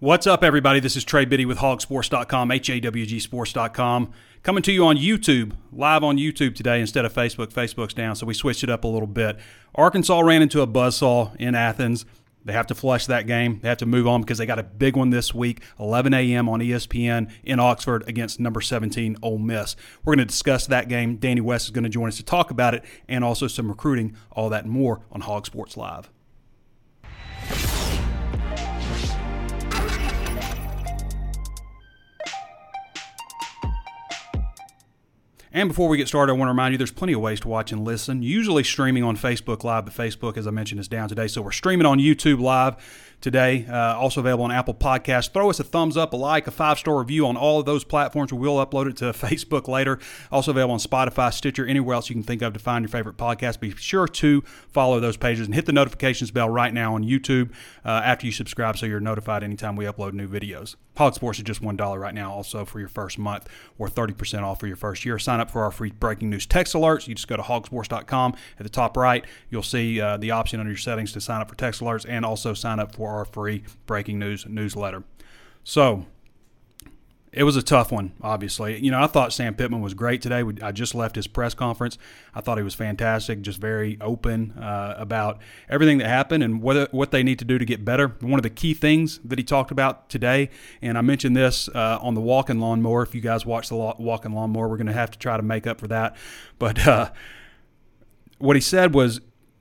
What's up, everybody? This is Trey Biddy with hawgsports.com, H-A-W-G sports.com. Coming to you on YouTube, live on YouTube today instead of Facebook. Facebook's down, so we switched it up a little bit. Arkansas ran into a buzzsaw in Athens. They have to flush that game. They have to move on because they got a big one this week, 11 a.m. on ESPN in Oxford against number 17 Ole Miss. We're going to discuss that game. Danny West is going to join us to talk about it and also some recruiting, all that and more on Hawg Sports Live. And before we get started, I want to remind you there's plenty of ways to watch and listen. Usually streaming on Facebook Live, but Facebook, as I mentioned, is down today. So we're streaming on YouTube Live today. Uh, also available on Apple Podcasts. Throw us a thumbs up, a like, a five star review on all of those platforms. We will upload it to Facebook later. Also available on Spotify, Stitcher, anywhere else you can think of to find your favorite podcast. Be sure to follow those pages and hit the notifications bell right now on YouTube uh, after you subscribe so you're notified anytime we upload new videos. Hawg Sports is just $1 right now, also for your first month, or 30% off for your first year. Sign up for our free breaking news text alerts. You just go to hawgsports.com. At the top right, you'll see uh, the option under your settings to sign up for text alerts and also sign up for our free breaking news newsletter. So, it was a tough one, obviously. You know, I thought Sam Pittman was great today. I just left his press conference. I thought he was fantastic, just very open uh, about everything that happened and what, what they need to do to get better. One of the key things that he talked about today, and I mentioned this uh, on the walk walking lawnmower. If you guys watch the walk walking lawnmower, we're going to have to try to make up for that. But uh, what he said was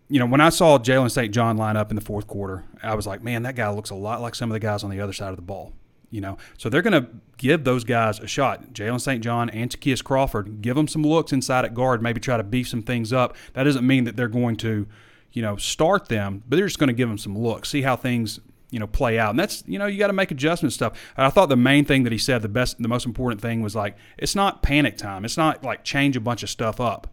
you know, when I saw Jalen St. John line up in the fourth quarter, I was like, man, that guy looks a lot like some of the guys on the other side of the ball. You know, so they're going to give those guys a shot. Jalen St. John and Ty'Kieast Crawford, give them some looks inside at guard, maybe try to beef some things up. That doesn't mean that they're going to, you know, start them, but they're just going to give them some looks, see how things you know play out and that's you know you got to make adjustment stuff and i thought the main thing that he said the best the most important thing was like it's not panic time it's not like change a bunch of stuff up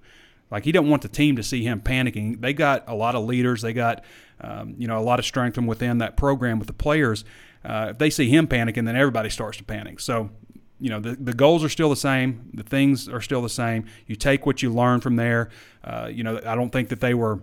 like he didn't want the team to see him panicking. They got a lot of leaders. They got um, you know a lot of strength from within that program with the players. Uh, if they see him panicking, then everybody starts to panic. So you know the, the goals are still the same. The things are still the same. You take what you learn from there. Uh, you know I don't think that they were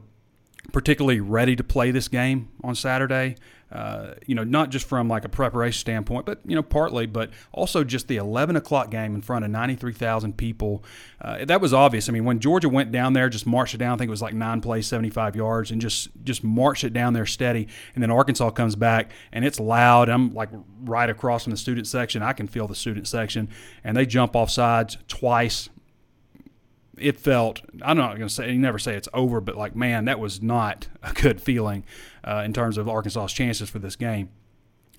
particularly ready to play this game on Saturday. Uh, you know, not just from like a preparation standpoint, but you know, partly, but also just the 11 o'clock game in front of 93,000 people. Uh, that was obvious. I mean, when Georgia went down there, just marched it down. I think it was like nine plays, 75 yards, and just just marched it down there steady. And then Arkansas comes back, and it's loud. I'm like right across from the student section. I can feel the student section, and they jump off sides twice it felt I'm not going to say you never say it's over, but like man, that was not a good feeling uh, in terms of Arkansas's chances for this game.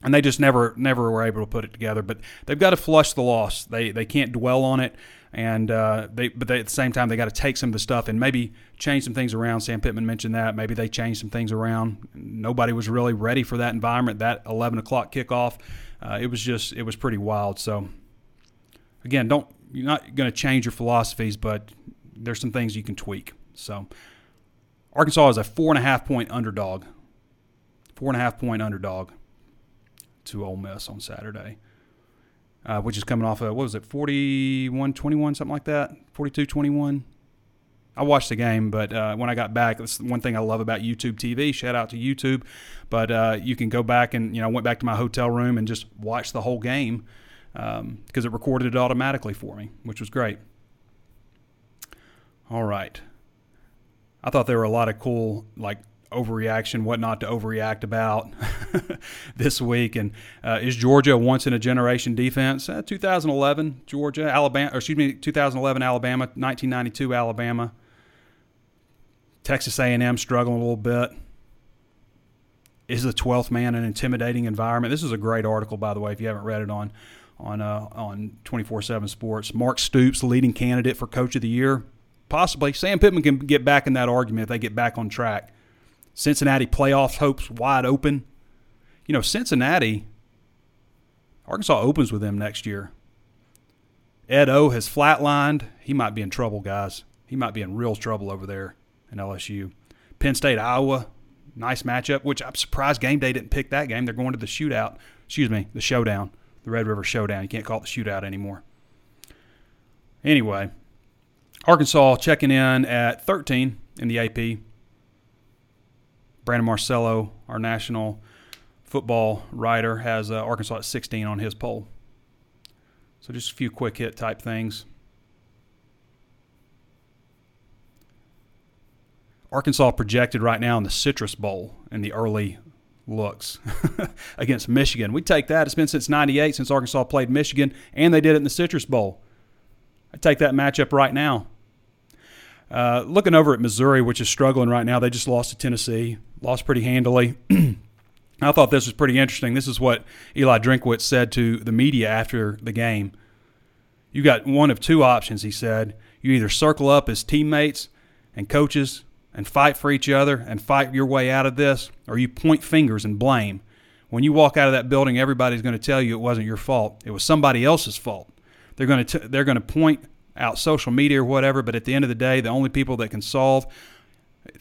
And they just never never were able to put it together. But they've got to flush the loss. They they can't dwell on it. And uh, they but they, at the same time they got to take some of the stuff and maybe change some things around. Sam Pittman mentioned that maybe they changed some things around. Nobody was really ready for that environment. That 11 o'clock kickoff, uh, it was just it was pretty wild. So again, don't you're not going to change your philosophies, but there's some things you can tweak. So Arkansas is a four and a half point underdog. Four and a half point underdog to Ole Miss on Saturday, uh, which is coming off of, what was it, 41 21, something like that? 42 21? I watched the game, but uh, when I got back, that's one thing I love about YouTube TV. Shout out to YouTube, but uh, you can go back and you know I went back to my hotel room and just watch the whole game because um, it recorded it automatically for me, which was great. All right. I thought there were a lot of cool, like, overreaction, what not to overreact about this week. And uh, is Georgia once in a generation defense? Uh, 2011 Georgia, Alabama, excuse me, 2011 Alabama, 1992 Alabama. Texas A&M struggling a little bit. Is the 12th man an intimidating environment? This is a great article, by the way, if you haven't read it on on uh, on 24/7 Sports. Mark Stoops, leading candidate for Coach of the Year possibly Sam Pittman can get back in that argument if they get back on track. Cincinnati playoffs hopes wide open. You know, Cincinnati Arkansas opens with them next year. Ed O has flatlined. He might be in trouble, guys. He might be in real trouble over there in LSU. Penn State, Iowa, nice matchup, which I'm surprised game day didn't pick that game. They're going to the shootout. Excuse me, the showdown, the Red River Showdown. You can't call it the shootout anymore. Anyway, Arkansas checking in at 13 in the AP. Brandon Marcello, our national football writer, has uh, Arkansas at 16 on his poll. So just a few quick hit type things. Arkansas projected right now in the Citrus Bowl in the early looks against Michigan. We take that. It's been since 98 since Arkansas played Michigan, and they did it in the Citrus Bowl. I take that matchup right now. Uh, looking over at Missouri, which is struggling right now, they just lost to Tennessee, lost pretty handily. I thought this was pretty interesting. This is what Eli Drinkwitz said to the media after the game. You got one of two options, he said. You either circle up as teammates and coaches and fight for each other and fight your way out of this, or you point fingers and blame. When you walk out of that building, everybody's going to tell you it wasn't your fault. It was somebody else's fault. They're going to t- they're going to point out social media or whatever, but at the end of the day, the only people that can solve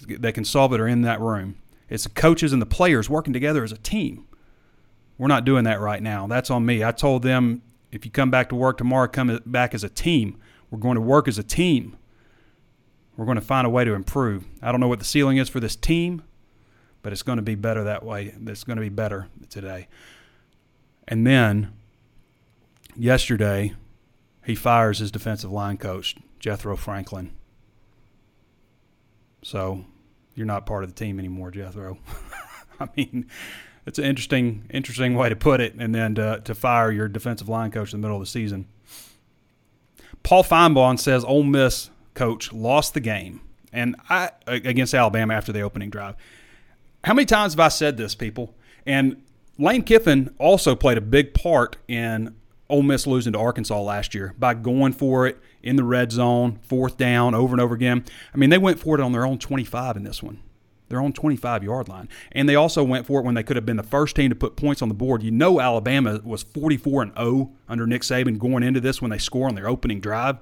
that can solve it are in that room. It's the coaches and the players working together as a team. We're not doing that right now. That's on me. I told them if you come back to work tomorrow, come back as a team. We're going to work as a team. We're going to find a way to improve. I don't know what the ceiling is for this team, but it's going to be better that way. It's going to be better today. And then yesterday, he fires his defensive line coach, Jethro Franklin. So you're not part of the team anymore, Jethro. I mean, it's an interesting, interesting way to put it, and then to, to fire your defensive line coach in the middle of the season. Paul Finebaum says Ole Miss coach lost the game, and I against Alabama after the opening drive. How many times have I said this, people? And Lane Kiffin also played a big part in Ole Miss losing to Arkansas last year by going for it in the red zone, fourth down, over and over again. I mean, they went for it on their own 25 in this one, their own 25 yard line. And they also went for it when they could have been the first team to put points on the board. You know, Alabama was 44 and 0 under Nick Saban going into this when they score on their opening drive.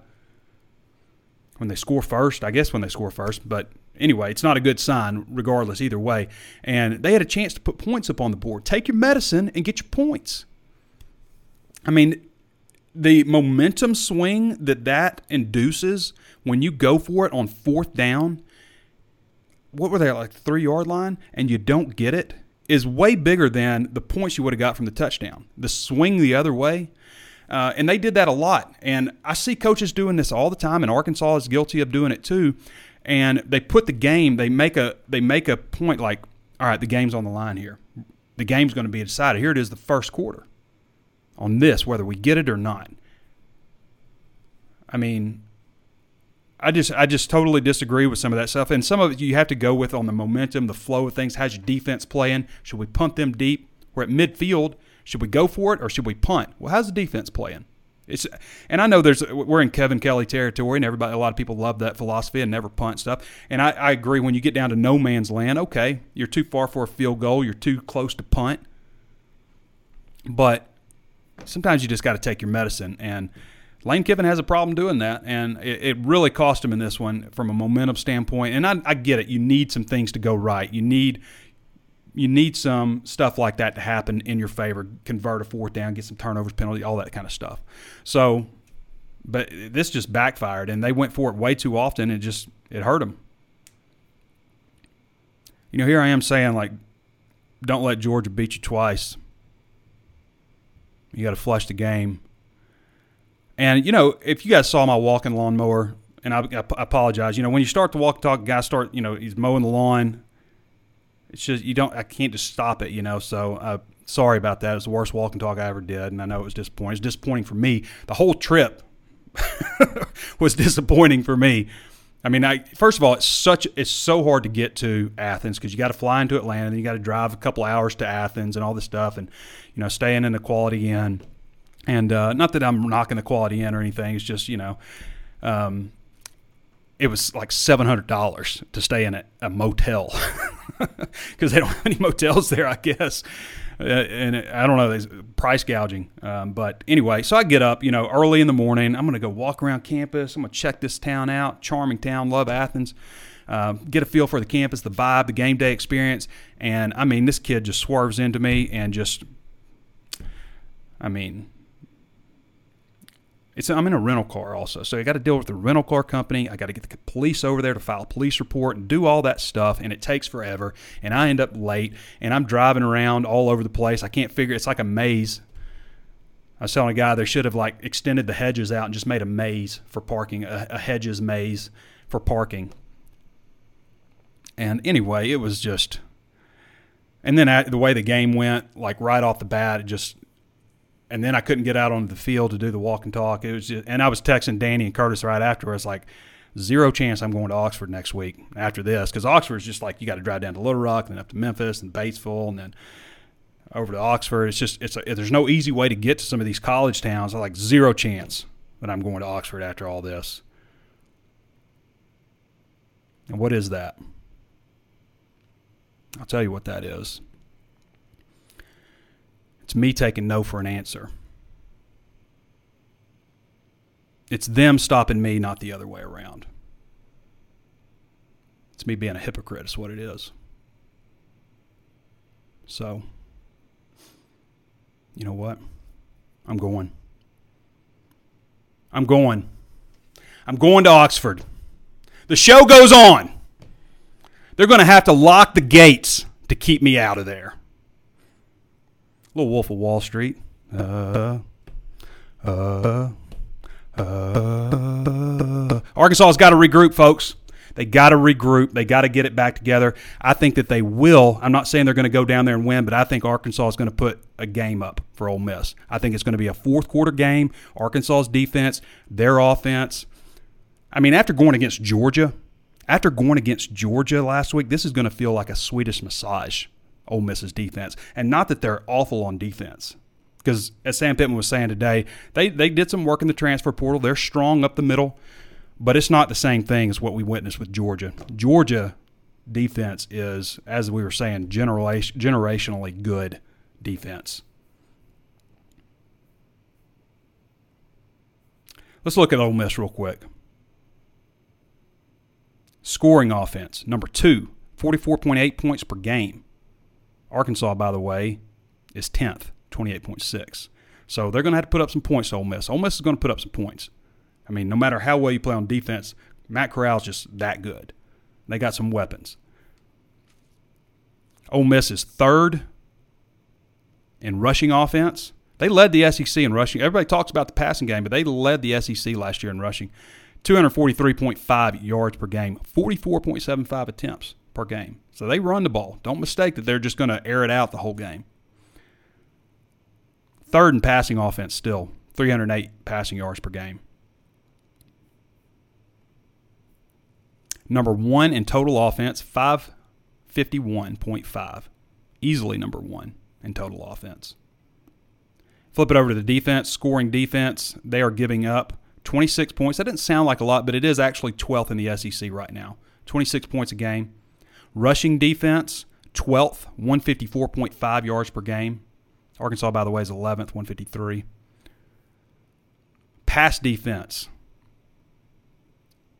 When they score first, I guess when they score first, but anyway, it's not a good sign regardless either way. And they had a chance to put points up on the board. Take your medicine and get your points. I mean, the momentum swing that that induces when you go for it on fourth down, what were they like three yard line, and you don't get it, is way bigger than the points you would have got from the touchdown. The swing the other way. Uh, and they did that a lot. And I see coaches doing this all the time, and Arkansas is guilty of doing it too. And they put the game, they make a they make a point like, all right, the game's on the line here. The game's going to be decided. Here it is, the first quarter on this, whether we get it or not. I mean, I just I just totally disagree with some of that stuff. And some of it you have to go with on the momentum, the flow of things. How's your defense playing? Should we punt them deep? We're at midfield. Should we go for it or should we punt? Well, how's the defense playing? It's and I know there's we're in Kevin Kelley territory, and everybody a lot of people love that philosophy and never punt stuff. And I, I agree when you get down to no man's land, okay, you're too far for a field goal, you're too close to punt. But sometimes you just got to take your medicine. And Lane Kiffin has a problem doing that, and it, it really cost him in this one from a momentum standpoint. And I, I get it; you need some things to go right. You need you need some stuff like that to happen in your favor. Convert a fourth down, get some turnovers, penalty, all that kind of stuff. So, but this just backfired, and they went for it way too often, and just it hurt them. You know, here I am saying like, don't let Georgia beat you twice. You got to flush the game. And you know, if you guys saw my walking lawnmower, and I, I, apologize, you know, when you start to walk talk, guys start, you know, he's mowing the lawn. It's just you don't, I can't just stop it, you know. So uh, sorry about that. It's the worst walking talk I ever did, and I know it was disappointing. It's disappointing for me. The whole trip was disappointing for me. I mean, I, first of all, it's such it's so hard to get to Athens because you got to fly into Atlanta, and you got to drive a couple hours to Athens and all this stuff, and you know, staying in the Quality Inn. And uh, not that I'm knocking the Quality Inn or anything. It's just you know, um, it was like seven hundred dollars to stay in a, a motel. because they don't have any motels there, I guess. Uh, and I don't know, there's price gouging. Um, but anyway, so I get up, you know, early in the morning. I'm going to go walk around campus. I'm going to check this town out. Charming town, love Athens. Um, get a feel for the campus, the vibe, the game day experience. And I mean, this kid just swerves into me and just, I mean, it's I'm in a rental car also, so I got to deal with the rental car company. I got to get the police over there to file a police report and do all that stuff, and it takes forever. And I end up late, and I'm driving around all over the place. I can't figure. It's like a maze. I was telling a guy they should have like extended the hedges out and just made a maze for parking, a, a hedges maze for parking. And anyway, it was just. And then I, the way the game went, like right off the bat, it just and then I couldn't get out onto the field to do the walk and talk. It was just, and I was texting Danny and Curtis right afterwards, like zero chance I'm going to Oxford next week after this because Oxford is just like you got to drive down to Little Rock and then up to Memphis and Batesville and then over to Oxford. It's just it's a, there's no easy way to get to some of these college towns. I like zero chance that I'm going to Oxford after all this. And what is that? I'll tell you what that is. It's me taking no for an answer. It's them stopping me, not the other way around. It's me being a hypocrite, is what it is. So, you know what? I'm going. I'm going. I'm going to Oxford. The show goes on. They're going to have to lock the gates to keep me out of there. Little Wolf of Wall Street. Uh, uh, uh, Arkansas's got to regroup, folks. They got to regroup. They got to get it back together. I think that they will. I'm not saying they're going to go down there and win, but I think Arkansas is going to put a game up for Ole Miss. I think it's going to be a fourth quarter game. Arkansas's defense, their offense. I mean, after going against Georgia, after going against Georgia last week, this is going to feel like a Swedish massage Ole Miss's defense. And not that they're awful on defense. Because as Sam Pittman was saying today, they, they did some work in the transfer portal. They're strong up the middle, but it's not the same thing as what we witnessed with Georgia. Georgia defense is, as we were saying, generation, generationally good defense. Let's look at Ole Miss real quick. Scoring offense, number two, 44.8 points per game. Arkansas, by the way, is 10th, 28.6. So they're going to have to put up some points Ole Miss. Ole Miss is going to put up some points. I mean, no matter how well you play on defense, Matt Corral's just that good. They got some weapons. Ole Miss is third in rushing offense. They led the SEC in rushing. Everybody talks about the passing game, but they led the SEC last year in rushing. 243.5 yards per game, 44.75 attempts per game. So they run the ball. Don't mistake that they're just going to air it out the whole game. Third in passing offense still, 308 passing yards per game. Number one in total offense, 551.5. Easily number one in total offense. Flip it over to the defense, scoring defense. They are giving up 26 points. That didn't sound like a lot, but it is actually 12th in the SEC right now. 26 points a game. Rushing defense, 12th, 154.5 yards per game. Arkansas, by the way, is 11th, 153. Pass defense,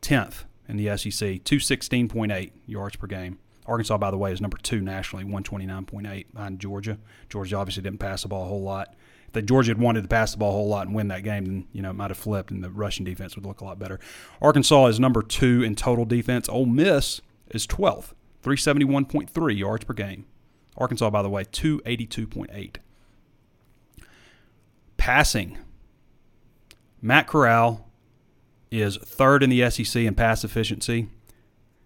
10th in the SEC, 216.8 yards per game. Arkansas, by the way, is number two nationally, 129.8 behind Georgia. Georgia obviously didn't pass the ball a whole lot. If the Georgia had wanted to pass the ball a whole lot and win that game, then you know it might have flipped, and the rushing defense would look a lot better. Arkansas is number two in total defense. Ole Miss is 12th, 371.3 yards per game. Arkansas, by the way, 282.8. Passing. Matt Corral is third in the SEC in pass efficiency.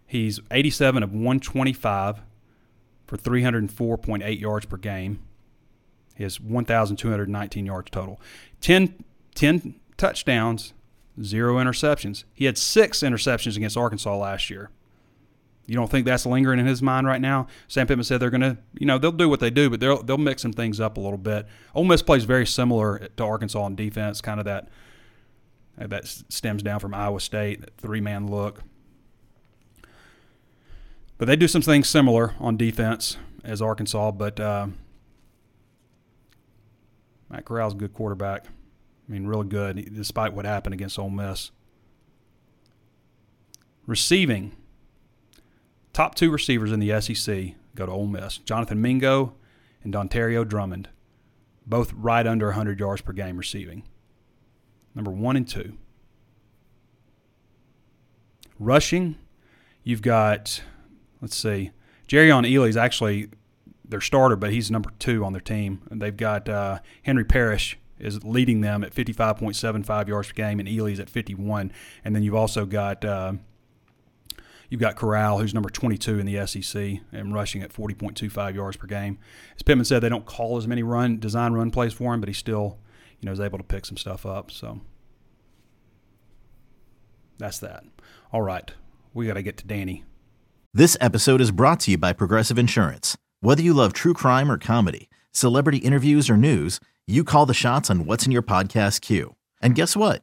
He's 87 of 125 for 304.8 yards per game. He has 1,219 yards total. 10, 10 touchdowns, zero interceptions. He had six interceptions against Arkansas last year. You don't think that's lingering in his mind right now? Sam Pittman said they're going to, you know, they'll do what they do, but they'll they'll mix some things up a little bit. Ole Miss plays very similar to Arkansas on defense, kind of that that stems down from Iowa State, three man look. but they do some things similar on defense as Arkansas. But uh, Matt Corral's a good quarterback. I mean, really good, despite what happened against Ole Miss. Receiving, top two receivers in the SEC go to Ole Miss: Jonathan Mingo and Dontario Drummond, both right under 100 yards per game receiving. Number one and two. Rushing, you've got, let's see, Jerrion Ealy's actually their starter, but he's number two on their team. And they've got uh, Henry Parrish is leading them at 55.75 yards per game, and Ealy's at 51. And then you've also got uh, you've got Corral, who's number 22 in the SEC and rushing at 40.25 yards per game. As Pittman said, they don't call as many run design run plays for him, but he still you know is able to pick some stuff up. So that's that. All right, we got to get to Danny. This episode is brought to you by Progressive Insurance. Whether you love true crime or comedy, celebrity interviews or news, you call the shots on what's in your podcast queue. And guess what?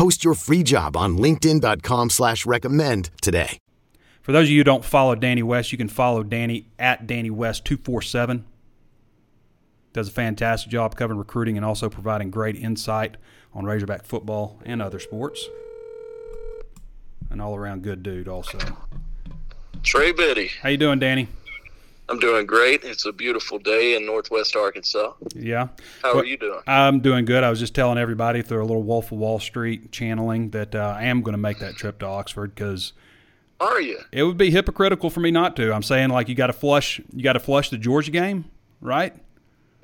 Post your free job on LinkedIn.com slash recommend today. For those of you who don't follow Danny West, you can follow Danny at Danny West 247. Does a fantastic job covering recruiting and also providing great insight on Razorback football and other sports an all around good dude also. Trey Biddy. How you doing, Danny? I'm doing great. It's a beautiful day in Northwest Arkansas. Yeah. How well, are you doing? I'm doing good. I was just telling everybody through a little Wolf of Wall Street channeling that uh, I am going to make that trip to Oxford because. Are you? It would be hypocritical for me not to. I'm saying like you got to flush, you got to flush the Georgia game, right?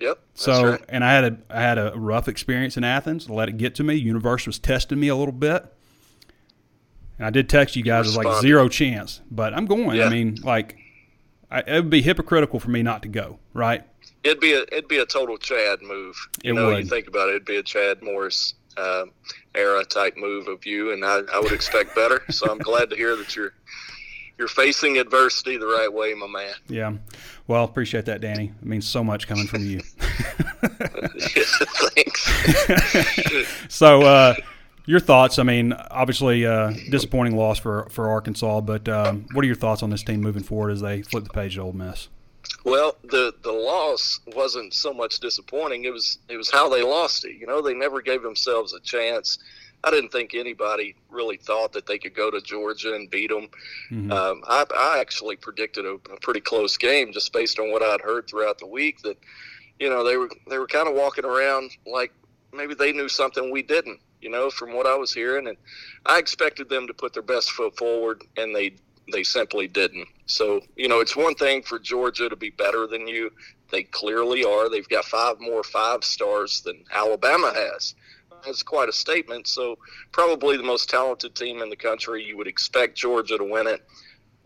Yep. So, right. and I had a I had a rough experience in Athens. Let it get to me. Universe was testing me a little bit. And I did text you guys, it was like zero chance, but I'm going. Yeah. I mean, like, I, it would be hypocritical for me not to go, right? It'd be a it'd be a total Chad move. You it know, would. you think about it, it'd be a Chad Morris uh, era type move of you, and I, I would expect better. so I'm glad to hear that you're you're facing adversity the right way, my man. Yeah. Well, appreciate that, Danny. It means so much coming from you. Thanks. so, uh, your thoughts? I mean, obviously, uh, disappointing loss for for Arkansas, but um, what are your thoughts on this team moving forward as they flip the page to Ole Miss? Well, the the loss wasn't so much disappointing. It was it was how they lost it. You know, they never gave themselves a chance. I didn't think anybody really thought that they could go to Georgia and beat them. Mm-hmm. Um, I, I, actually predicted a, a, pretty close game just based on what I'd heard throughout the week. That you know they were they were kind of walking around like maybe they knew something we didn't you know, from what I was hearing. And I expected them to put their best foot forward, and they they simply didn't. So, you know, it's one thing for Georgia to be better than you. They clearly are. They've got five more five stars than Alabama has. That's quite a statement. So, probably the most talented team in the country. You would expect Georgia to win it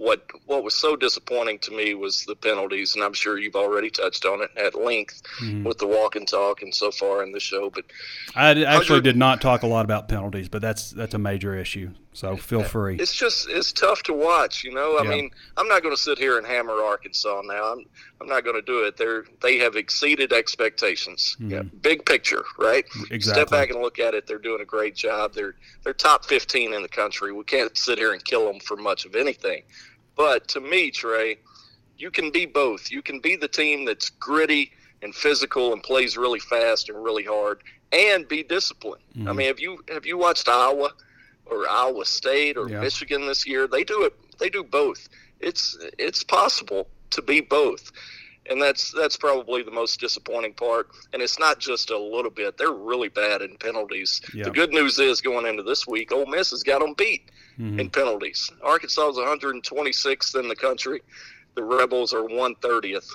what what was so disappointing to me was the penalties, and I'm sure you've already touched on it at length mm-hmm. with the walk and talk and so far in the show. But I actually did not talk a lot about penalties, but that's that's a major issue. So feel free. It's just it's tough to watch. You know, I yeah. mean, I'm not going to sit here and hammer Arkansas now. I'm I'm not going to do it. They're they have exceeded expectations. Mm-hmm. Yeah, big picture, right? Exactly. Step back and look at it. They're doing a great job. They're they're top 15 in the country. We can't sit here and kill them for much of anything. But to me, Trey, you can be both. You can be the team that's gritty and physical and plays really fast and really hard, and be disciplined. Mm-hmm. I mean, have you have you watched Iowa or Iowa State or yeah. Michigan this year? They do it. They do both. It's it's possible to be both. And that's that's probably the most disappointing part. And it's not just a little bit; they're really bad in penalties. Yeah. The good news is going into this week, Ole Miss has got them beat Mm-hmm. in penalties. Arkansas is 126th in the country. The Rebels are 130th.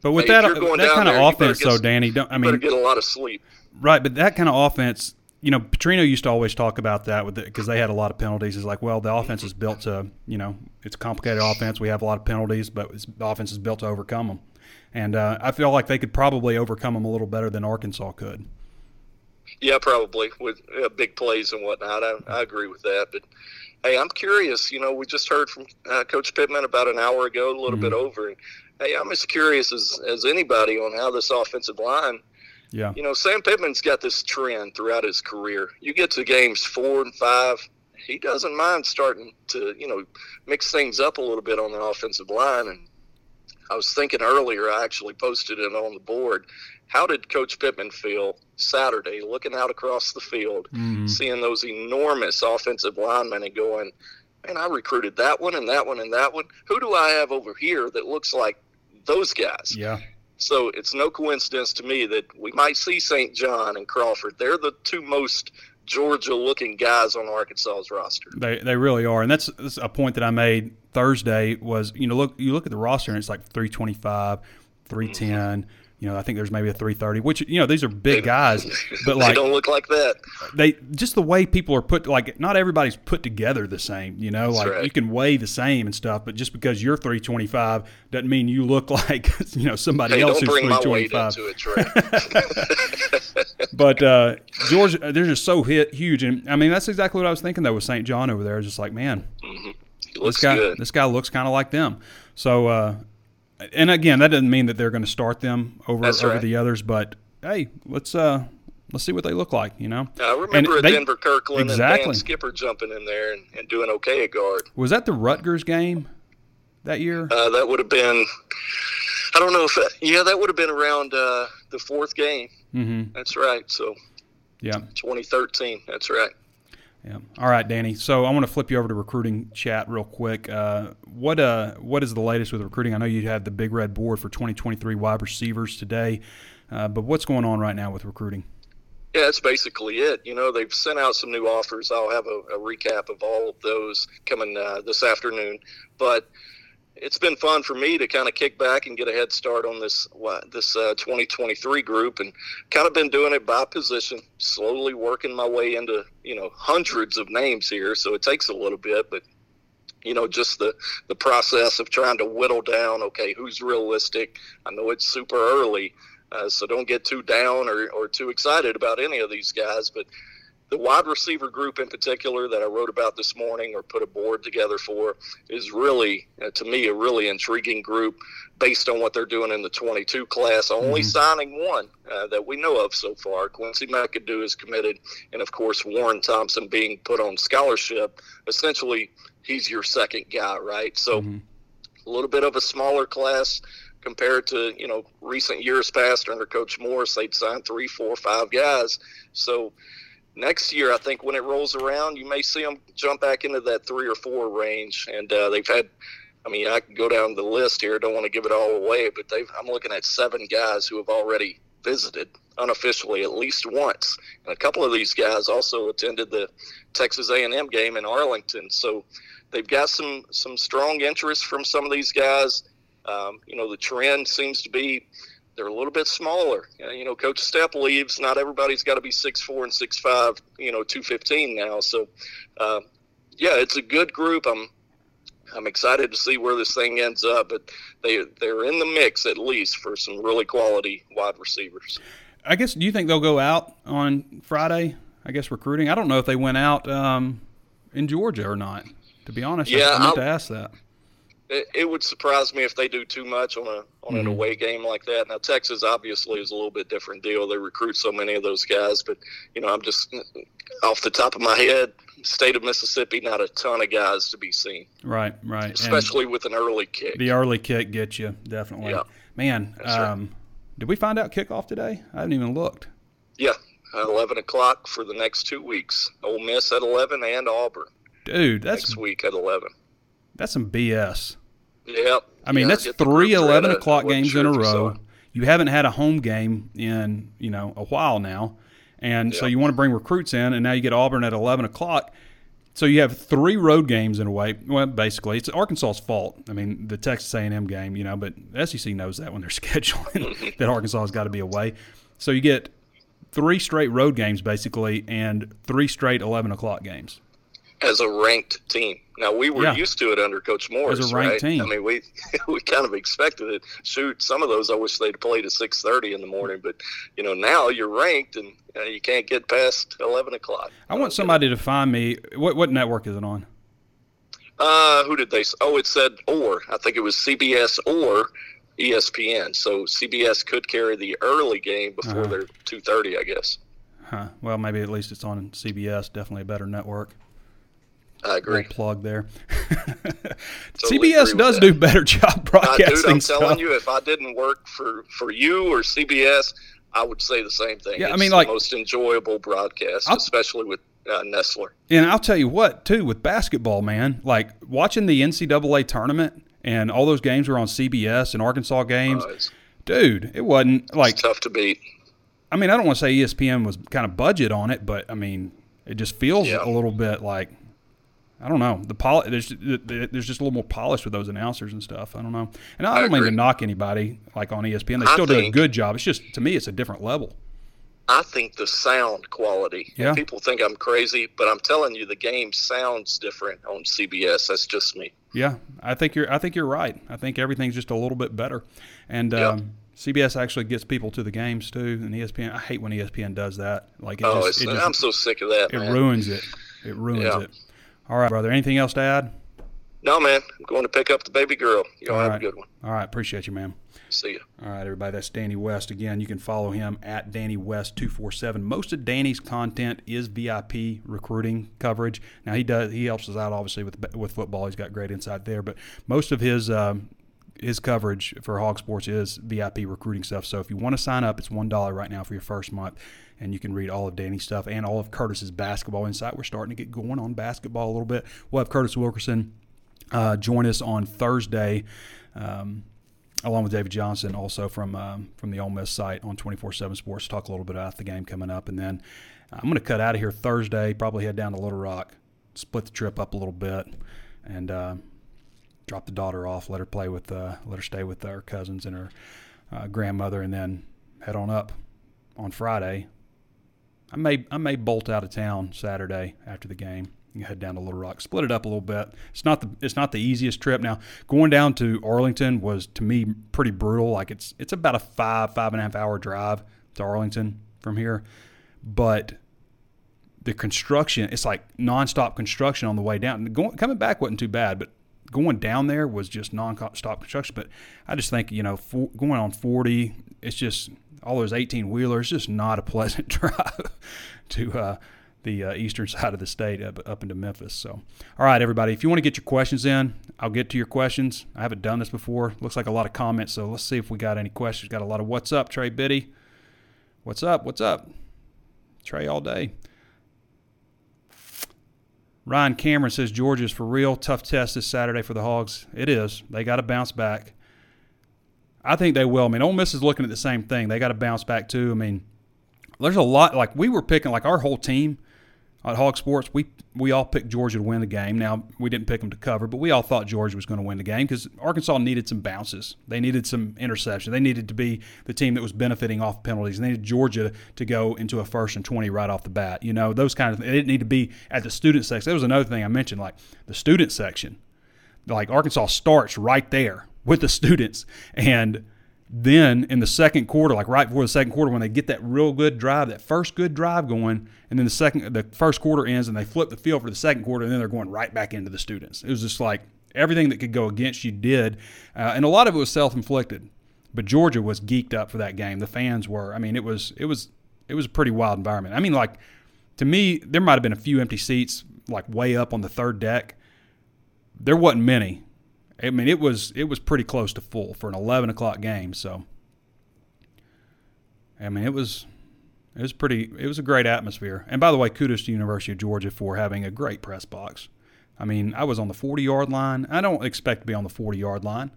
But with Hey, that that kind of there, offense, though, Danny, don't I mean get a lot of sleep. right? But that kind of offense, you know, Petrino used to always talk about that with because they had a lot of penalties. Is like, well, the offense is built to, you know, it's a complicated offense. We have a lot of penalties, but it's, the offense is built to overcome them. And uh, I feel like they could probably overcome them a little better than Arkansas could. Yeah, probably with uh, big plays and whatnot. I, I agree with that. But hey, I'm curious. You know, we just heard from uh, Coach Pittman about an hour ago, a little bit over. And hey, I'm as curious as as anybody on how this offensive line. Yeah, You know, Sam Pittman's got this trend throughout his career. You get to games four and five, he doesn't mind starting to you know mix things up a little bit on the offensive line. And I was thinking earlier, I actually posted it on the board. How did Coach Pittman feel Saturday, looking out across the field, mm-hmm. seeing those enormous offensive linemen and going, man, I recruited that one and that one and that one. Who do I have over here that looks like those guys? yeah, So it's no coincidence to me that we might see St. John and Crawford. They're the two most Georgia looking guys on Arkansas's roster. they they really are. And that's, that's a point that I made Thursday. Was you know look you look at the roster and it's like three twenty five, three ten. Mm-hmm. You know, I think there's maybe a 330, which you know these are big guys, but they like don't look like that. they just the way people are put like not everybody's put together the same you know like right. you can weigh the same and stuff but just because you're 325 doesn't mean you look like you know somebody Hey, else who's bring my 325 into it, but uh george they're just so hit huge and i mean that's exactly what i was thinking though with st john over there just like man He this guy good. this guy looks kind of like them so uh and again that doesn't mean that they're going to start them over That's over right. the others but hey let's uh let's see what they look like you know I And remember at they- Denver Kirkland and exactly Dan Skipper jumping in there and, and doing okay at guard. Was that the Rutgers game that year? Uh, that would have been, I don't know if, that, yeah, that would have been around uh, the fourth game. mm-hmm. That's right. So Yeah, 2013. That's right. Yeah. All right, Danny. So I want to flip you over to recruiting chat real quick. Uh, what uh, what is the latest with recruiting? I know you had the big red board for 2023 wide receivers today, uh, but what's going on right now with recruiting? Yeah, that's basically it. You know, they've sent out some new offers. I'll have a, a recap of all of those coming uh, this afternoon. But it's been fun for me to kind of kick back and get a head start on this this uh, 2023 group, and kind of been doing it by position, slowly working my way into you know hundreds of names here. So it takes a little bit, but you know just the the process of trying to whittle down. Okay, who's realistic? I know it's super early. Uh, so don't get too down or, or too excited about any of these guys. But the wide receiver group in particular that I wrote about this morning or put a board together for is really, uh, to me, a really intriguing group based on what they're doing in the 22 class. Only signing one uh, that we know of so far. Quincy McAdoo is committed, and of course, Warren Thompson being put on scholarship. Essentially, he's your second guy, right? So a little bit of a smaller class compared to you know recent years past under Coach Morris. They'd sign three, four, five guys. So next year, I think when it rolls around, you may see them jump back into that three or four range. And uh, they've had, I mean, I can go down the list here. Don't want to give it all away, but they've. I'm looking at seven guys who have already visited unofficially at least once. And a couple of these guys also attended the Texas A&M game in Arlington. So they've got some some strong interest from some of these guys. Um, you know, the trend seems to be they're a little bit smaller. Uh, you know, Coach Stepp leaves. Not everybody's got to be six four and six five. You know, two fifteen now. So, uh, yeah, it's a good group. I'm I'm excited to see where this thing ends up. But they they're in the mix at least for some really quality wide receivers. I guess. Do you think they'll go out on Friday? I guess recruiting. I don't know if they went out um, in Georgia or not. To be honest, Yeah, I meant I'll- to ask that. It, it would surprise me if they do too much on a on an away game like that. Now Texas obviously is a little bit different deal. They recruit so many of those guys, but you know I'm just off the top of my head, state of Mississippi, not a ton of guys to be seen, Right, right. And especially with an early kick. the early kick gets you definitely. Yeah. Man, That's right. um, did we find out kickoff today? I haven't even looked. Yeah, eleven o'clock for the next two weeks. Ole Miss at eleven and Auburn Dude, that's next week at eleven. That's some BS. Yep. I mean, Yeah, that's three 11 o'clock games in a if you saw row. You haven't had a home game in, you know, a while now. And so you want to bring recruits in, and now you get Auburn at 11 o'clock. So you have three road games in a way. Well, basically, it's Arkansas's fault. I mean, the Texas A&M game, you know, but SEC knows that when they're scheduling that Arkansas has got to be away. So you get three straight road games, basically, and three straight 11 o'clock games. As a ranked team. Now we were Yeah. used to it under Coach Morris, As a ranked right? team. I mean, we we kind of expected it. Shoot, some of those I wish they'd played at six thirty in the morning, but you know now you're ranked and uh, you can't get past eleven o'clock. I want somebody to find me. What, what network is it on? Uh, who did they? Oh, it said or. I think it was CBS or ESPN. So CBS could carry the early game before Uh-huh. their two thirty, I guess. Huh. Well, maybe at least it's on CBS. Definitely a better network. I agree. Plug there. Totally CBS does do better job broadcasting dude, I'm stuff. telling you, if I didn't work for for you or CBS, I would say the same thing. Yeah, I It's mean, the like- most enjoyable broadcast, I'll- especially with uh, Nessler. And I'll tell you what, too, with basketball, man, like watching the NCAA tournament and all those games were on CBS and Arkansas games, Uh, dude, it wasn't like. it's tough to beat. I mean, I don't want to say ESPN was kind of budget on it, but I mean, it just feels Yeah. a little bit like I don't know the pol- there's there's just a little more polish with those announcers and stuff. I don't know, and I I don't mean to knock anybody like on ESPN. They still do a good job. It's just to me, it's a different level. I think the sound quality. Yeah. People think I'm crazy, but I'm telling you, the game sounds different on CBS. That's just me. Yeah, I think you're. I think you're right. I think everything's just a little bit better, and Yeah. um, CBS actually gets people to the games too. And ESPN, I hate when ESPN does that. Like it oh, just, it's, it, just I'm so sick of that, it man. ruins it. It ruins Yeah. it. All right, brother. Anything else to add? no, man, I'm going to pick up the baby girl. Y'all All have right. a good one. All right, appreciate you, man. See you. All right, everybody. That's Danny West again. You can follow him at Danny West two four seven. Most of Danny's content is VIP recruiting coverage. Now he does he helps us out obviously with with football. He's got great insight there, but most of his um, his coverage for Hawg Sports is VIP recruiting stuff. So if you want to sign up, it's one dollar right now for your first month, and you can read all of Danny's stuff and all of Curtis's basketball insight. We're starting to get going on basketball a little bit. We'll have Curtis Wilkerson uh, join us on Thursday. Um, along with David Johnson, also from um, from the Ole Miss site on 24/7 Sports. Talk a little bit about the game coming up, and then I'm going to cut out of here Thursday. Probably head down to Little Rock, split the trip up a little bit, and uh, drop the daughter off. Let her play with, uh, let her stay with her cousins and her uh, grandmother, and then head on up on Friday. I may I may bolt out of town Saturday after the game. You head down to Little Rock, split it up a little bit. It's not the it's not the easiest trip. Now going down to Arlington was to me pretty brutal. Like it's it's about a five five and a half hour drive to Arlington from here, but the construction it's like nonstop construction on the way down. Going coming back wasn't too bad, but going down there was just non-stop construction. But I just think you know for, going on forty, it's just all those eighteen wheelers, just not a pleasant drive to uh, the uh, eastern side of the state up, up into Memphis. So, all right, everybody, if you want to get your questions in, I'll get to your questions. I haven't done this before. Looks like a lot of comments, so let's see if we got any questions. Got a lot of what's up, Trey Biddy. What's up? What's up? Trey all day. Ryan Cameron says Georgia's for real. Tough test this Saturday for the Hogs. It is. They got to bounce back. I think they will. I mean, Ole Miss is looking at the same thing. They got to bounce back too. I mean, there's a lot. Like we were picking, like our whole team at Hawg Sports, we we all picked Georgia to win the game. Now we didn't pick them to cover, but we all thought Georgia was going to win the game because Arkansas needed some bounces. They needed some interception. They needed to be the team that was benefiting off penalties. They needed Georgia to go into a first and twenty right off the bat. You know those kind of. They didn't need to be at the student section. That was another thing I mentioned, like the student section. Like Arkansas starts right there with the students and then in the second quarter, like right before the second quarter, when they get that real good drive, that first good drive going, and then the second, the first quarter ends, and they flip the field for the second quarter, and then they're going right back into the students. It was just like everything that could go against you did, uh, and a lot of it was self-inflicted. But Georgia was geeked up for that game. The fans were. I mean, it was it was it was a pretty wild environment. I mean, like to me, there might have been a few empty seats, like way up on the third deck. There wasn't many. I mean, it was it was pretty close to full for an eleven o'clock game. So, I mean, it was it was pretty. It was a great atmosphere. And by the way, kudos to the University of Georgia for having a great press box. I mean, I was on the 40 yard line. I don't expect to be on the 40 yard line.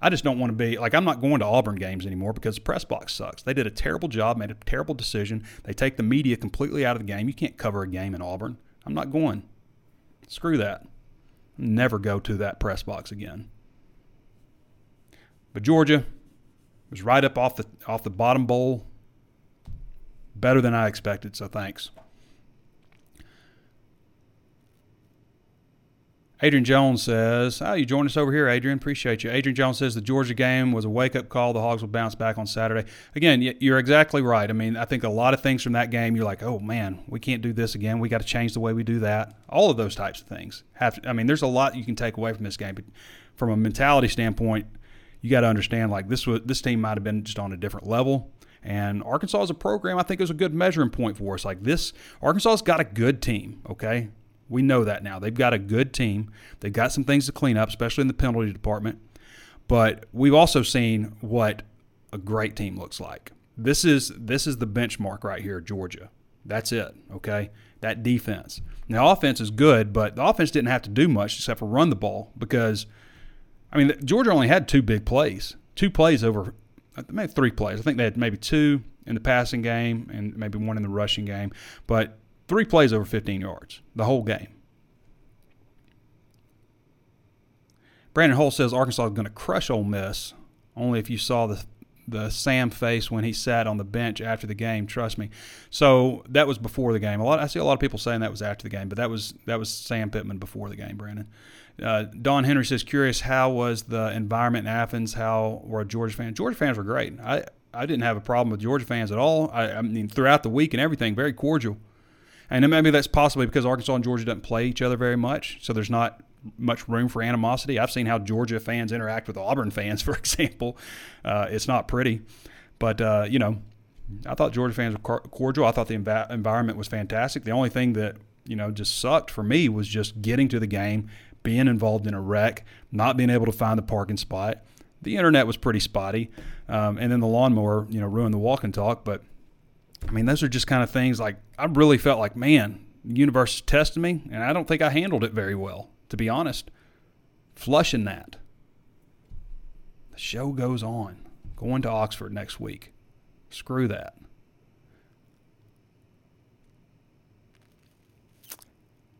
I just don't want to be like I'm not going to Auburn games anymore because the press box sucks. They did a terrible job, made a terrible decision. They take the media completely out of the game. You can't cover a game in Auburn. I'm not going. Screw that. Never go to that press box again. But Georgia was right up off the off the bottom bowl. Better than I expected, so thanks. Adrian Jones says, Oh, you joined us over here, Adrian. Appreciate you. Adrian Jones says the Georgia game was a wake up call. The Hogs will bounce back on Saturday. Again, you're exactly right. I mean, I think a lot of things from that game, you're like, oh, man, we can't do this again. We got to change the way we do that. All of those types of things. Have to, I mean, there's a lot you can take away from this game. But from a mentality standpoint, you got to understand like this was this team might have been just on a different level. And Arkansas as a program, I think, is a good measuring point for us. Like this, Arkansas's got a good team. Okay, we know that now. They've got a good team. They've got some things to clean up, especially in the penalty department. But we've also seen what a great team looks like. This is this is the benchmark right here, Georgia. That's it. Okay, that defense. Now, offense is good, but the offense didn't have to do much except for run the ball because, I mean, Georgia only had two big plays, two plays over, uh, maybe three plays. I think they had maybe two in the passing game and maybe one in the rushing game, but Three plays over 15 yards the whole game. Brandon Holt says Arkansas is going to crush Ole Miss. Only if you saw the the Sam face when he sat on the bench after the game. Trust me. So that was before the game. A lot. I see a lot of people saying that was after the game, but that was that was Sam Pittman before the game. Brandon. Uh, Don Henry says, curious, how was the environment in Athens? How were Georgia fans? Georgia fans were great. I I didn't have a problem with Georgia fans at all. I, I mean, throughout the week and everything, very cordial. And maybe that's possibly because Arkansas and Georgia don't play each other very much, so there's not much room for animosity. I've seen how Georgia fans interact with Auburn fans, for example. Uh, it's not pretty, but uh, you know, I thought Georgia fans were cordial. I thought the env- environment was fantastic. The only thing that you know just sucked for me was just getting to the game, being involved in a wreck, not being able to find the parking spot. The internet was pretty spotty, um, and then the lawnmower, you know, ruined the walk and talk. But I mean, those are just kind of things like I really felt like, man, the universe is testing me, and I don't think I handled it very well, to be honest. Flushing that. The show goes on. Going to Oxford next week. Screw that.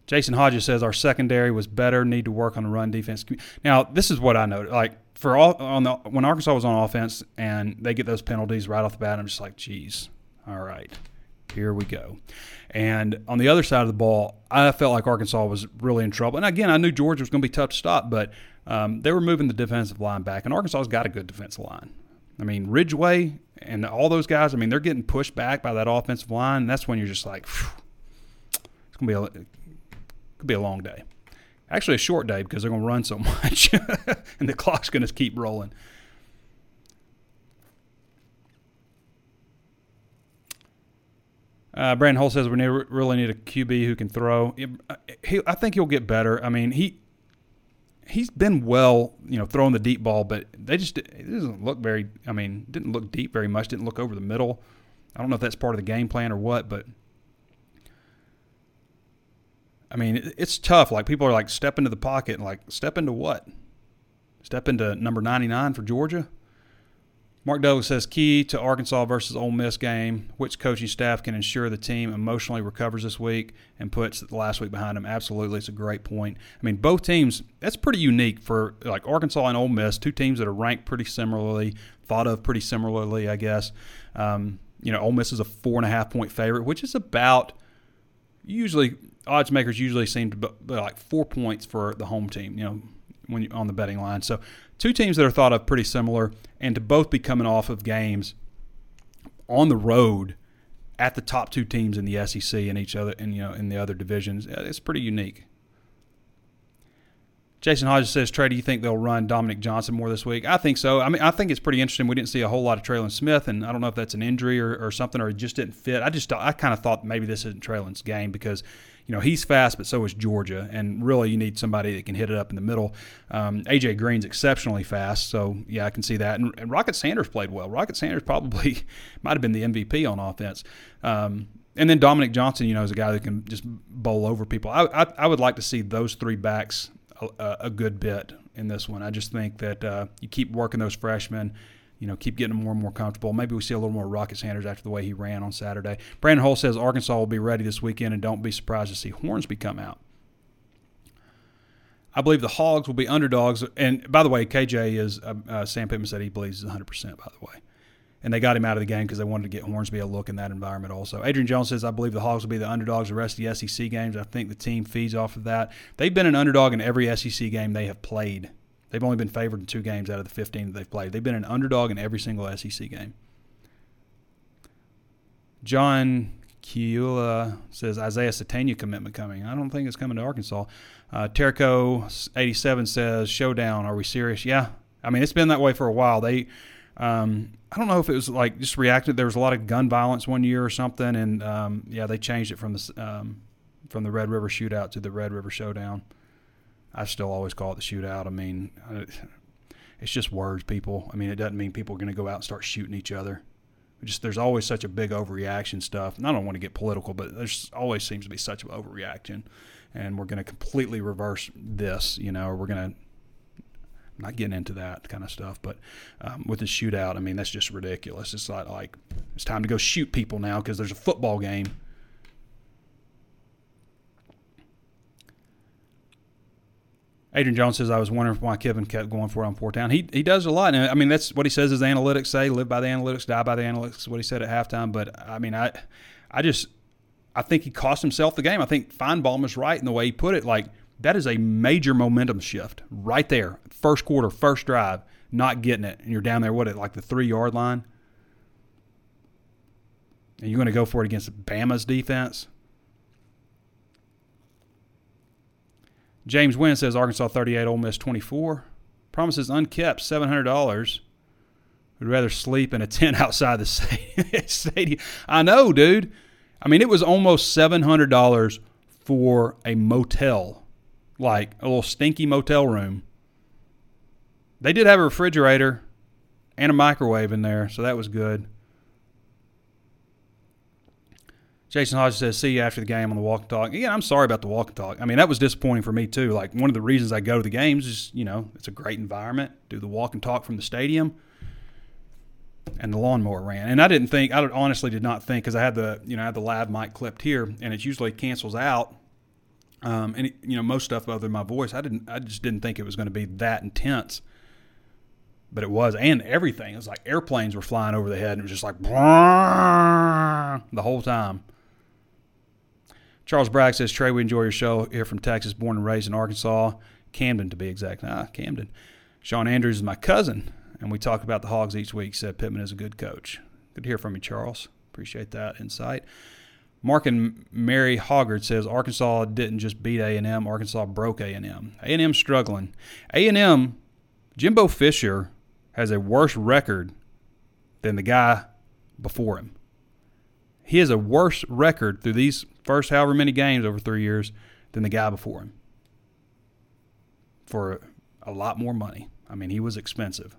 Jason Hodges says our secondary was better. Need to work on the run defense. Now, this is what I know. Like for all on the when Arkansas was on offense and they get those penalties right off the bat, I'm just like, geez, all right, here we go. And on the other side of the ball, I felt like Arkansas was really in trouble. And again, I knew Georgia was going to be tough to stop, but um, they were moving the defensive line back, and Arkansas's got a good defensive line. I mean, Ridgeway and all those guys. I mean, they're getting pushed back by that offensive line. And that's when you're just like, it's gonna be a could be a long day. Actually, a short day because they're gonna run so much, and the clock's gonna keep rolling. Uh, Brandon Holt says we need, really need a QB who can throw. He, I think he'll get better. I mean, he he's been well, you know, throwing the deep ball, but they just it doesn't look very. I mean, didn't look deep very much. Didn't look over the middle. I don't know if that's part of the game plan or what, but I mean, it's tough. Like people are like, step into the pocket, and like, step into what? Step into number ninety nine for Georgia. Mark Douglas says key to Arkansas versus Ole Miss game. Which coaching staff can ensure the team emotionally recovers this week and puts the last week behind them? Absolutely, it's a great point. I mean, both teams. That's pretty unique for like Arkansas and Ole Miss, two teams that are ranked pretty similarly, thought of pretty similarly, I guess. Um, you know, Ole Miss is a four and a half point favorite, which is about usually odds makers usually seem to be like four points for the home team. You know, when you on the betting line. So two teams that are thought of pretty similar, and to both be coming off of games on the road at the top two teams in the SEC and each other, and you know, in the other divisions, it's pretty unique. Jason Hodges says, Trey, do you think they'll run Dominique Johnson more this week? I think so. I mean, I think it's pretty interesting. We didn't see a whole lot of Trelon Smith, and I don't know if that's an injury or, or something, or it just didn't fit. I just, I kind of thought maybe this isn't Trelon's game because you know, he's fast, but so is Georgia. And really, you need somebody that can hit it up in the middle. Um, AJ Green's exceptionally fast, so yeah, I can see that. And, and Rocket Sanders played well. Rocket Sanders probably might have been the MVP on offense. Um, and then Dominique Johnson, you know, is a guy that can just bowl over people. I, I, I would like to see those three backs a, a, good bit in this one. I just think that uh, you keep working those freshmen, you know, keep getting more and more comfortable. Maybe we see a little more Rocket Sanders after the way he ran on Saturday. Brandon Hull says Arkansas will be ready this weekend, and don't be surprised to see Hornsby come out. I believe the Hogs will be underdogs. And by the way, KJ is, uh, uh, Sam Pittman said he believes is 100%, by the way and they got him out of the game because they wanted to get Hornsby a look in that environment also. Adrian Jones says, I believe the Hogs will be the underdogs the rest of the SEC games. I think the team feeds off of that. They've been an underdog in every SEC game they have played. They've only been favored in two games out of the 15 that they've played. They've been an underdog in every single SEC game. John Kiula says Isaiah Sategna commitment coming. I don't think it's coming to Arkansas. Uh, Terrico 87 says showdown. Are we serious? Yeah. I mean, it's been that way for a while. They um, I don't know if it was like just reacted. There was a lot of gun violence one year or something, and um, yeah, they changed it from the um, from the Red River Shootout to the Red River Showdown. I still always call it the shootout. I mean, it's just words, people. I mean, it doesn't mean people are going to go out and start shooting each other. just there's always such a big overreaction stuff. And I don't want to get political, but there's always seems to be such an overreaction, and we're going to completely reverse this, you know, or we're going to not getting into that kind of stuff, but um, with the shootout, I mean that's just ridiculous. It's not like it's time to go shoot people now because there's a football game. Adrian Jones says, I was wondering why Kevin kept going for it on fourth down. He, he does a lot. And I mean, that's what he says his analytics say live by the analytics, die by the analytics, what he said at halftime. But I mean, I, I just, I think he cost himself the game. I think Finebaum is right in the way he put it. Like, that is a major momentum shift right there first quarter, first drive, not getting it, and you're down there, what, at like the three yard line? And you're going to go for it against Bama's defense? James Wynn says Arkansas 38, Ole Miss 24. Promises unkept, $700. Would rather sleep in a tent outside the stadium. I know, dude. I mean, it was almost $700 for a motel, like a little stinky motel room they did have a refrigerator and a microwave in there, so that was good. Jason Hodges says, "See you after the game on the walk and talk." Again, I'm sorry about the walk and talk. I mean, that was disappointing for me too. Like one of the reasons I go to the games is, you know, it's a great environment. Do the walk and talk from the stadium, and the lawnmower ran. And I didn't think, I honestly did not think, because I had the, you know, I had the live mic clipped here, and it usually cancels out. Um, and it, you know, most stuff other than my voice, I didn't, I just didn't think it was going to be that intense but it was, and everything. It was like airplanes were flying over the head, and it was just like the whole time. Charles Bragg says, Trey, we enjoy your show here from Texas, born and raised in Arkansas, Camden to be exact. Ah, Camden. Shawn Andrews is my cousin, and we talk about the Hogs each week. Said Pittman is a good coach. Good to hear from you, Charles. Appreciate that insight. Mark and Mary Hoggard says Arkansas didn't just beat A&M. Arkansas broke A&M. A&M struggling. A&M, Jimbo Fisher has a worse record than the guy before him. He has a worse record through these first however many games over three years than the guy before him for a lot more money. I mean, he was expensive.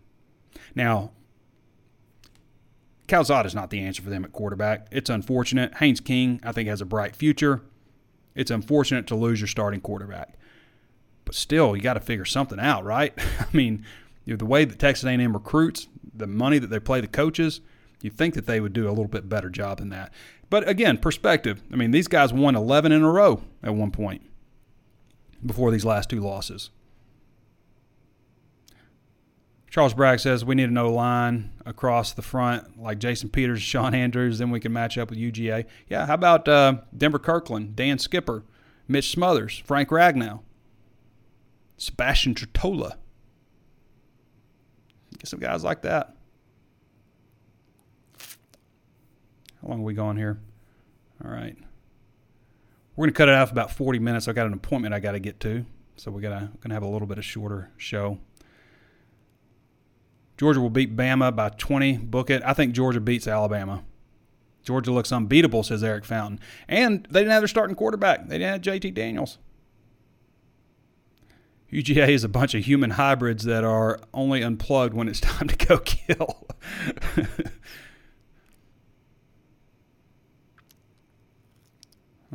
Now, Calzada is not the answer for them at quarterback. It's unfortunate. Haynes King, I think, has a bright future. It's unfortunate to lose your starting quarterback. But still, you got to figure something out, right? I mean, you know, the way that Texas A&M recruits, the money that they play the coaches, you think that they would do a little bit better job than that. But again, perspective. I mean, these guys won 11 in a row at one point before these last two losses. Charles Bragg says we need an O line across the front, like Jason Peters, Shawn Andrews. Then we can match up with UGA. Yeah, how about uh, Denver Kirkland, Dan Skipper, Mitch Smothers, Frank Ragnow, Sebastian Tretola. Get some guys like that. How long are we going here? All right. We're going to cut it off about 40 minutes. I've got an appointment I got to get to. So we're going to have a little bit of shorter show. Georgia will beat Bama by 20. Book it. I think Georgia beats Alabama. Georgia looks unbeatable, says Eric Fountain. And they didn't have their starting quarterback. They didn't have JT Daniels. UGA is a bunch of human hybrids that are only unplugged when it's time to go kill.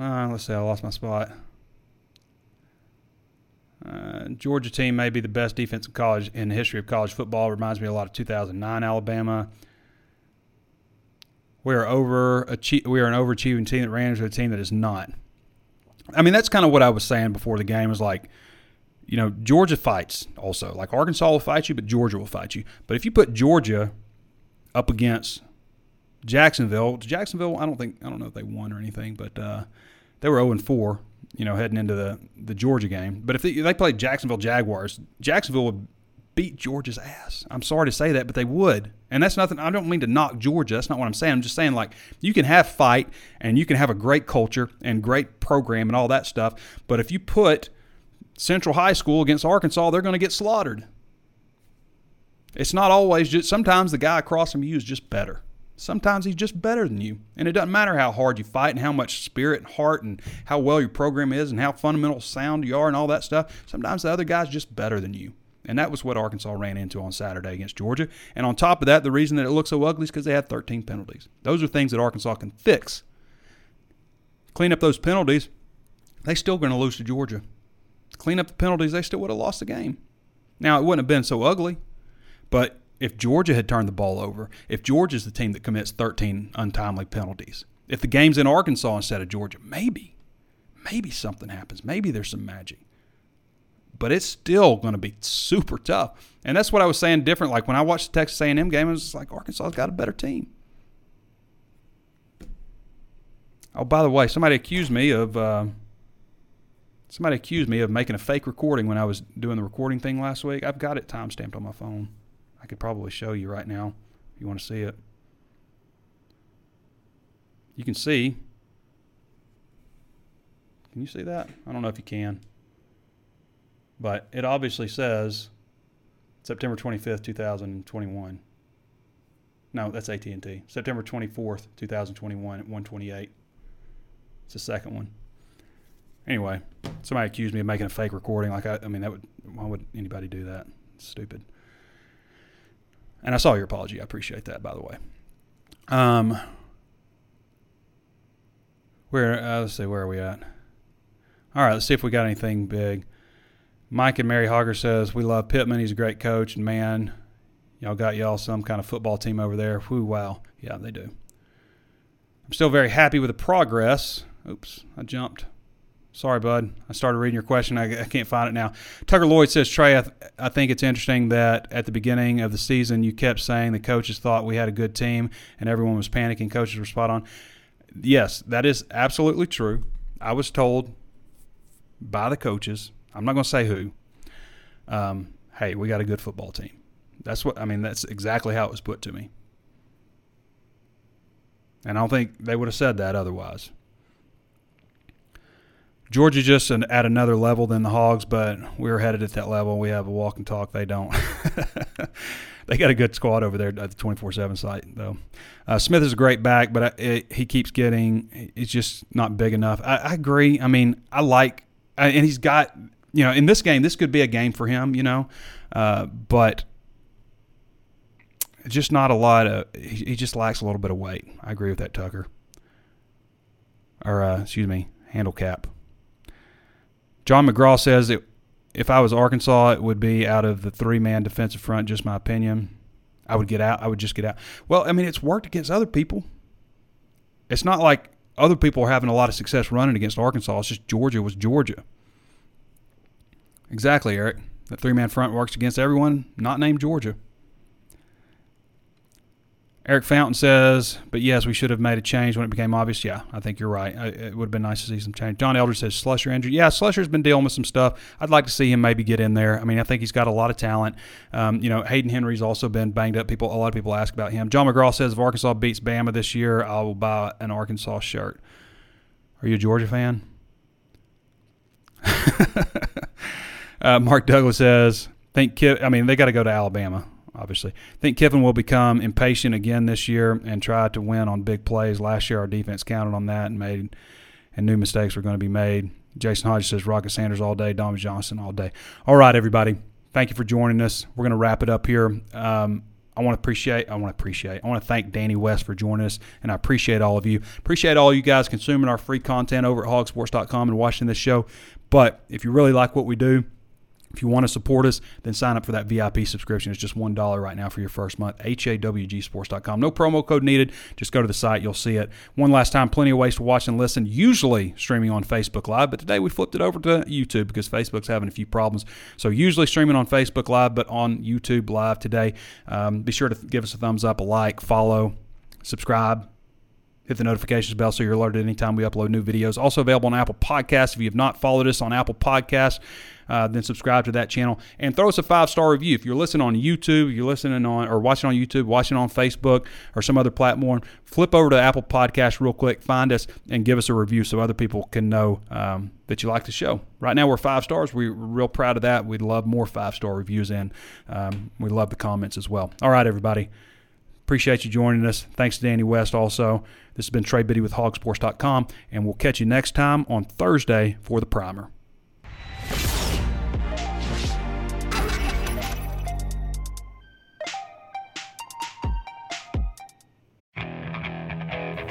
Uh, let's see, I lost my spot. Uh, Georgia team may be the best defense in college in the history of college football. Reminds me a lot of 2009 Alabama. We are over we are an overachieving team that ran into a team that is not. I mean, that's kind of what I was saying before the game. Was like, you know, Georgia fights also. Like Arkansas will fight you, but Georgia will fight you. But if you put Georgia up against Jacksonville, Jacksonville, I don't think I don't know if they won or anything, but uh, they were 0 4 you know, heading into the, the Georgia game. But if they, if they played Jacksonville Jaguars, Jacksonville would beat Georgia's ass. I'm sorry to say that, but they would. And that's nothing. I don't mean to knock Georgia. That's not what I'm saying. I'm just saying like you can have fight and you can have a great culture and great program and all that stuff. But if you put Central High School against Arkansas, they're going to get slaughtered. It's not always just. Sometimes the guy across from you is just better. Sometimes he's just better than you. And it doesn't matter how hard you fight and how much spirit and heart and how well your program is and how fundamental sound you are and all that stuff. Sometimes the other guy's just better than you. And that was what Arkansas ran into on Saturday against Georgia. And on top of that, the reason that it looks so ugly is because they had 13 penalties. Those are things that Arkansas can fix. Clean up those penalties, they still going to lose to Georgia. Clean up the penalties, they still would have lost the game. Now, it wouldn't have been so ugly, but if Georgia had turned the ball over, if Georgia's the team that commits 13 untimely penalties, if the game's in Arkansas instead of Georgia, maybe, maybe something happens. Maybe there's some magic. But it's still going to be super tough. And that's what I was saying different. Like when I watched the Texas A&M game, it was like Arkansas's got a better team. Oh, by the way, somebody accused me of uh, somebody accused me of making a fake recording when I was doing the recording thing last week. I've got it time stamped on my phone. I could probably show you right now if you want to see it. You can see. Can you see that? I don't know if you can. But it obviously says September 25th, 2021. No, that's AT&T. September 24th, 2021 at 128. It's the second one. Anyway, somebody accused me of making a fake recording. Like I, I mean, that would why would anybody do that? It's stupid. And I saw your apology. I appreciate that, by the way. Um, where uh, let's see, where are we at? All right, let's see if we got anything big. Mike and Mary Hogger says we love Pittman. He's a great coach, and man, y'all got y'all some kind of football team over there. Whoo, wow, yeah, they do. I'm still very happy with the progress. Oops, I jumped. Sorry, bud. I started reading your question. I, I can't find it now. Tucker Lloyd says, Trey, I, th- I, think it's interesting that at the beginning of the season, you kept saying the coaches thought we had a good team and everyone was panicking. Coaches were spot on. Yes, that is absolutely true. I was told by the coaches, I'm not going to say who, um, hey, we got a good football team. That's what, I mean, that's exactly how it was put to me. And I don't think they would have said that otherwise. Georgia just an, at another level than the Hogs, but we're headed at that level. We have a walk and talk. They don't. they got a good squad over there at the 24-7 site, though. Uh, Smith is a great back, but I, it, he keeps getting – he's just not big enough. I, I agree. I mean, I like – and he's got – you know, in this game, this could be a game for him, you know, uh, but just not a lot of – he just lacks a little bit of weight. I agree with that, Tucker. Or, uh, excuse me, handle cap. John McGraw says that if I was Arkansas, it would be out of the three man defensive front, just my opinion. I would get out. I would just get out. Well, I mean, it's worked against other people. It's not like other people are having a lot of success running against Arkansas. It's just Georgia was Georgia. Exactly, Eric. The three man front works against everyone not named Georgia. Eric Fountain says, but yes, we should have made a change when it became obvious. Yeah, I think you're right. It would have been nice to see some change. John Elder says Slusher injury. Yeah, Slusher's been dealing with some stuff. I'd like to see him maybe get in there. I mean, I think he's got a lot of talent. Um, you know, Hayden Henry's also been banged up. People, a lot of people ask about him. John McGraw says if Arkansas beats Bama this year, I will buy an Arkansas shirt. Are you a Georgia fan? uh, Mark Douglas says, think I mean, they got to go to Alabama obviously. I think Kiffin will become impatient again this year and try to win on big plays. Last year, our defense counted on that and made, and new mistakes were going to be made. Jason Hodges says Rocket Sanders all day, Dominique Johnson all day. All right, everybody. Thank you for joining us. We're going to wrap it up here. Um, I want to appreciate, I want to appreciate, I want to thank Danny West for joining us, and I appreciate all of you. Appreciate all you guys consuming our free content over at hawgsports.com and watching this show. But if you really like what we do, if you want to support us, then sign up for that VIP subscription. It's just $1 right now for your first month. HAWGsports.com. No promo code needed. Just go to the site. You'll see it. One last time, plenty of ways to watch and listen, usually streaming on Facebook Live. But today we flipped it over to YouTube because Facebook's having a few problems. So usually streaming on Facebook Live, but on YouTube Live today. Um, be sure to give us a thumbs up, a like, follow, subscribe hit the notifications bell so you're alerted anytime we upload new videos. Also available on Apple Podcasts. If you have not followed us on Apple Podcasts, uh, then subscribe to that channel and throw us a five star review. If you're listening on YouTube, you're listening on or watching on YouTube, watching on Facebook or some other platform, flip over to Apple Podcast real quick, find us, and give us a review so other people can know um, that you like the show. Right now we're five stars. We're real proud of that. We'd love more five star reviews and um, we love the comments as well. All right, everybody. Appreciate you joining us. Thanks to Danny West also. This has been Trey Biddy with hawgsports.com, and we'll catch you next time on Thursday for the primer.